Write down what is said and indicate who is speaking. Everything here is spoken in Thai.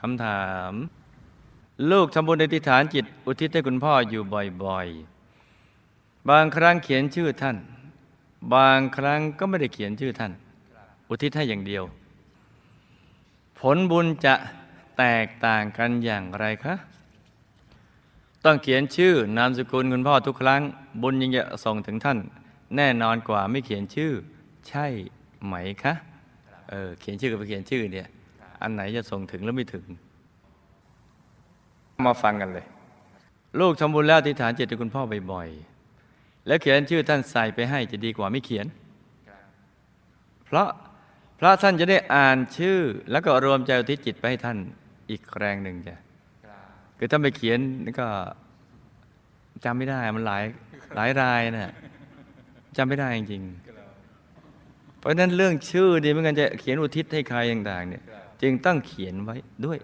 Speaker 1: คำถาม ลูกทำบุญอธิฐานจิต อุทิศให้คุณพ่ออยู่บ่อยๆ บางครั้งเขียนชื่อท่าน บางครั้งก็ไม่ได้เขียนชื่อท่าน อุทิศให้อย่างเดียว ผลบุญจะแตกต่างกันอย่างไรคะต้องเขียนชื่อนามสกุลคุณพ่อทุกครั้ง บุญยังจะส่งถึงท่าน แน่นอนกว่าไม่เขียนชื่อ ใช่ไหมคะเออเขียนชื่อกับไปเขียนชื่อเนี่ย อันไหนจะส่งถึงแล้วไม่ถึง มาฟังกันเลย ลูกทำบุญแล้วอธิษฐานจิตคุณพ่อบ่อยๆ แล้วเขียนชื่อท่านใส่ไปให้จะดีกว่าไม่เขียน เพราะพระท่านจะได้อ่านชื่อ แล้วก็รวมใจอุทิศจิตไปให้ท่านอีกแรงหนึ่งจ้ะคือถ้าไปเขียนก็จำไม่ได้มันหลายหลายรายนะจำไม่ได้จริงๆเพราะฉะนั้นเรื่องชื่อนี่เมื่อกันจะเขียนอุทิศให้ใครต่างๆเนี่ย จึงต้องเขียนไว้ด้วย